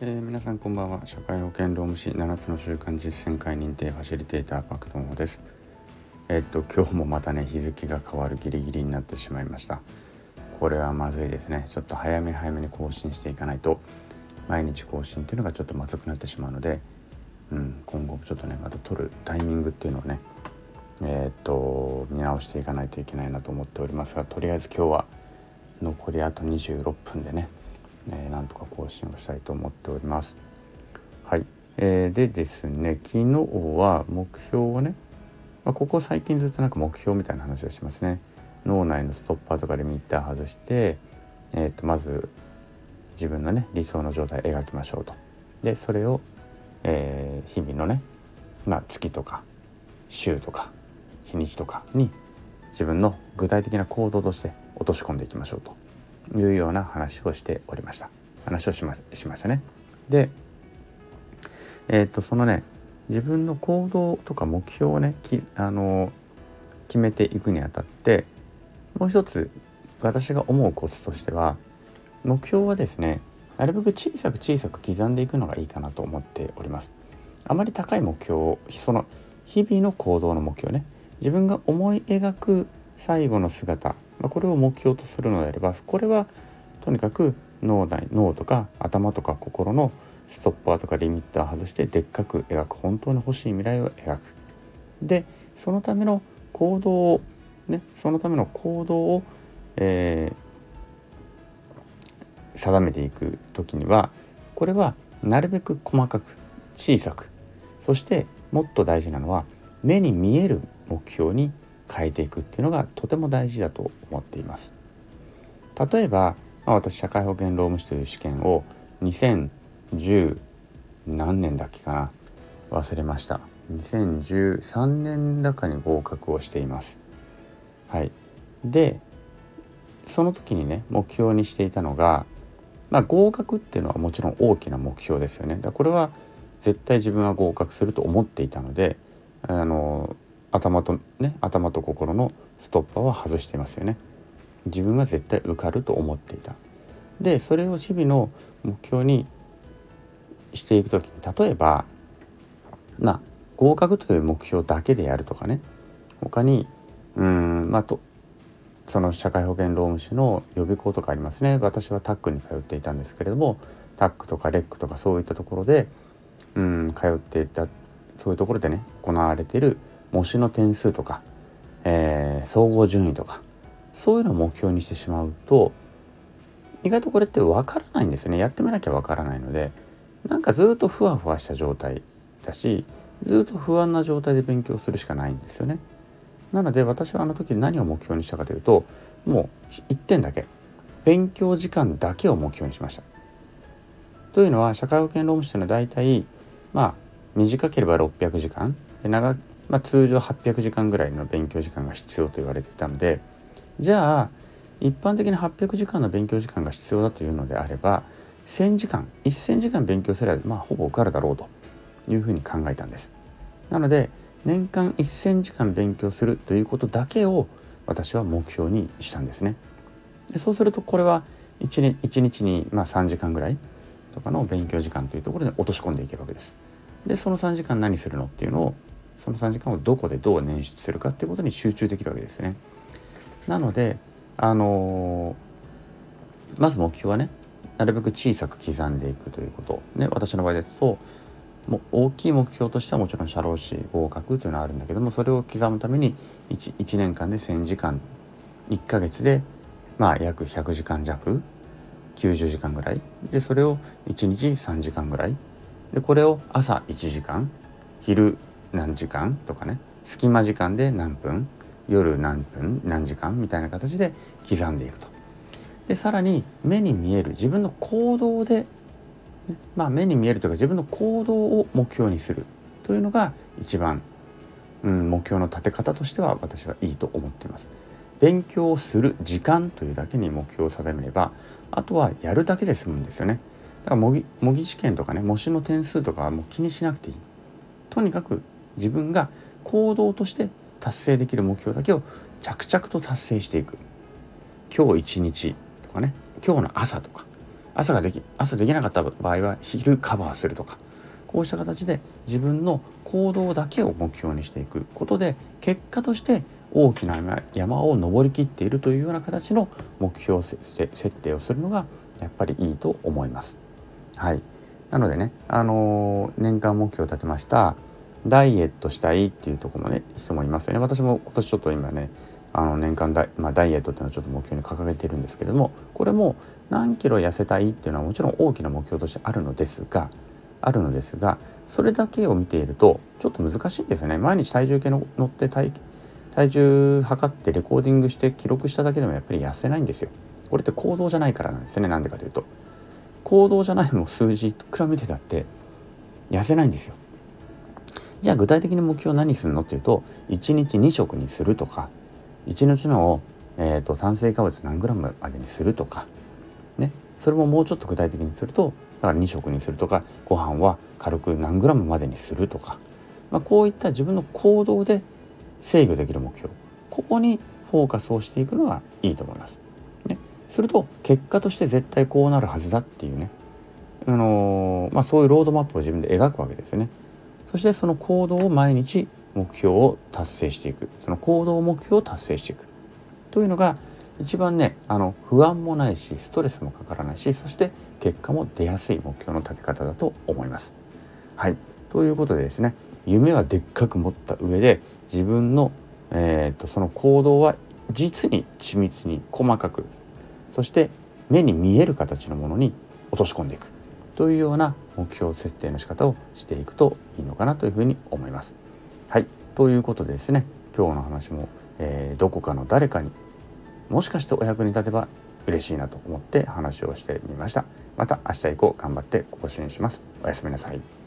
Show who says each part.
Speaker 1: えー、皆さんこんばんは。社会保険労務士7つの習慣実践会認定ファシリテーターパクトモです。え、っと今日もまたね日付が変わるギリギリになってしまいました。これはまずいですね。ちょっと早め早めに更新していかないと毎日更新っていうのがちょっとまずくなってしまうので、うん、今後ちょっとねまた撮るタイミングっていうのをねえー、っと見直していかないといけないなと思っておりますがとりあえず今日は残りあと26分でねえー、なんとか更新をしたいと思っております。はい、えー、でですね昨日は目標をね、まあ、ここ最近ずっとなんか目標みたいな話をしますね。脳内のストッパーとかリミッター外して、えー、とまず自分のね理想の状態描きましょうと。でそれを、えー、日々のね、まあ、月とか週とか日にちとかに自分の具体的な行動として落とし込んでいきましょうというような話をしておりました。話をしましましたね。でえっ、とそのね自分の行動とか目標をねきあの決めていくにあたってもう一つ私が思うコツとしては目標はですねなるべく小さく小さく刻んでいくのがいいかなと思っております。あまり高い目標その日々の行動の目標ね自分が思い描く最後の姿まあ、これを目標とするのであればこれはとにかく脳内脳とか頭とか心のストッパーとかリミッター外してでっかく描く。本当に欲しい未来を描く。でそのための行動をねそのための行動を、えー、定めていく時にはこれはなるべく細かく小さく。そしてもっと大事なのは目に見える目標に変えていくっていうのがとても大事だと思っています。例えば、まあ、私社会保険労務士という試験を2010何年だっけかな忘れました。2013年だかに合格をしています。はい。でその時にね目標にしていたのがまあ合格っていうのはもちろん大きな目標ですよね。だこれは絶対自分は合格すると思っていたのであの頭とね頭と心のストッパーは外してますよね。自分は絶対受かると思っていた。でそれを日々の目標にしていく時に例えばまあ合格という目標だけでやるとかね。他にうんまあとその社会保険労務士の予備校とかありますね。私はタックに通っていたんですけれどもタックとかレックとかそういったところでうん通っていたそういうところでね行われている模試の点数とか、えー、総合順位とかそういうのを目標にしてしまうと意外とこれってわからないんですよねやってみなきゃわからないのでなんかずっとふわふわした状態だしずっと不安な状態で勉強するしかないんですよね。なので私はあの時何を目標にしたかというともう1点だけ勉強時間だけを目標にしました。というのは社会保険労務士というのは大体まあ短ければ600時間長まあ、通常800時間ぐらいの勉強時間が必要と言われていたのでじゃあ一般的に800時間の勉強時間が必要だというのであれば1000時間1000時間勉強すれば、まあ、ほぼ受かるだろうというふうに考えたんです。なので年間1000時間勉強するということだけを私は目標にしたんですね。でそうするとこれは 1, 日 ,1 日にまあ3時間ぐらいとかの勉強時間というところで落とし込んでいけるわけです。でその3時間何するのっていうのをその3時間をどこでどう捻出するかっていうことに集中できるわけですね。なのであのー、まず目標はねなるべく小さく刻んでいくということ。ね私の場合ですともう大きい目標としてはもちろん社労士合格というのはあるんだけどもそれを刻むために 1, 1年間で1,000時間1ヶ月でまあ約100時間弱90時間ぐらい。でそれを1日3時間ぐらい。でこれを朝1時間昼何時間とかね隙間時間で何分夜何分何時間みたいな形で刻んでいくと。でさらに目に見える自分の行動で、まあ、目に見えるというか自分の行動を目標にするというのが一番、うん、目標の立て方としては私はいいと思っています。勉強をする時間というだけに目標を定めればあとはやるだけで済むんですよね。だから模擬模擬試験とかね模試の点数とかはもう気にしなくていい。とにかく自分が行動として達成できる目標だけを着々と達成していく。今日一日とかね今日の朝とか朝ができ朝できなかった場合は昼カバーするとかこうした形で自分の行動だけを目標にしていくことで結果として大きな山を登りきっているというような形の目標設定をするのがやっぱりいいと思います。はい、なのでね、あのー、年間目標を立てました。ダイエットしたいっていうとこもね人もいますよね。私も今年ちょっと今ねあの年間ダイ,、まあ、ダイエットっていうのをちょっと目標に掲げてるんですけれどもこれも何キロ痩せたいっていうのはもちろん大きな目標としてあるのですがあるのですがそれだけを見ているとちょっと難しいんですよね。毎日体重計の乗って体体重測ってレコーディングして記録しただけでもやっぱり痩せないんですよ。これって行動じゃないからなんですね。なんでかというと。行動じゃないも数字比べてだって痩せないんですよ。じゃあ具体的に目標何するの？っていうと1日2食にするとか1日の、えーと、炭水化物何グラムまでにするとかね。それももうちょっと具体的にするとだから2食にするとかご飯は軽く何グラムまでにするとか、まあ、こういった自分の行動で制御できる目標。ここにフォーカスをしていくのがいいと思います。ね、すると結果として絶対こうなるはずだっていうね、あのー、まあ、そういうロードマップを自分で描くわけですよね。そしてその行動を毎日目標を達成していく。その行動目標を達成していく。というのが一番ねあの不安もないしストレスもかからないしそして結果も出やすい目標の立て方だと思います。はい。ということでですね夢はでっかく持った上で自分の、えーと、その行動は実に緻密に細かくそして目に見える形のものに落とし込んでいく。というような目標設定の仕方をしていくといいのかなというふうに思います。はいということでですね今日の話も、えー、どこかの誰かにもしかしてお役に立てば嬉しいなと思って話をしてみました。また明日以降頑張って更新します。おやすみなさい。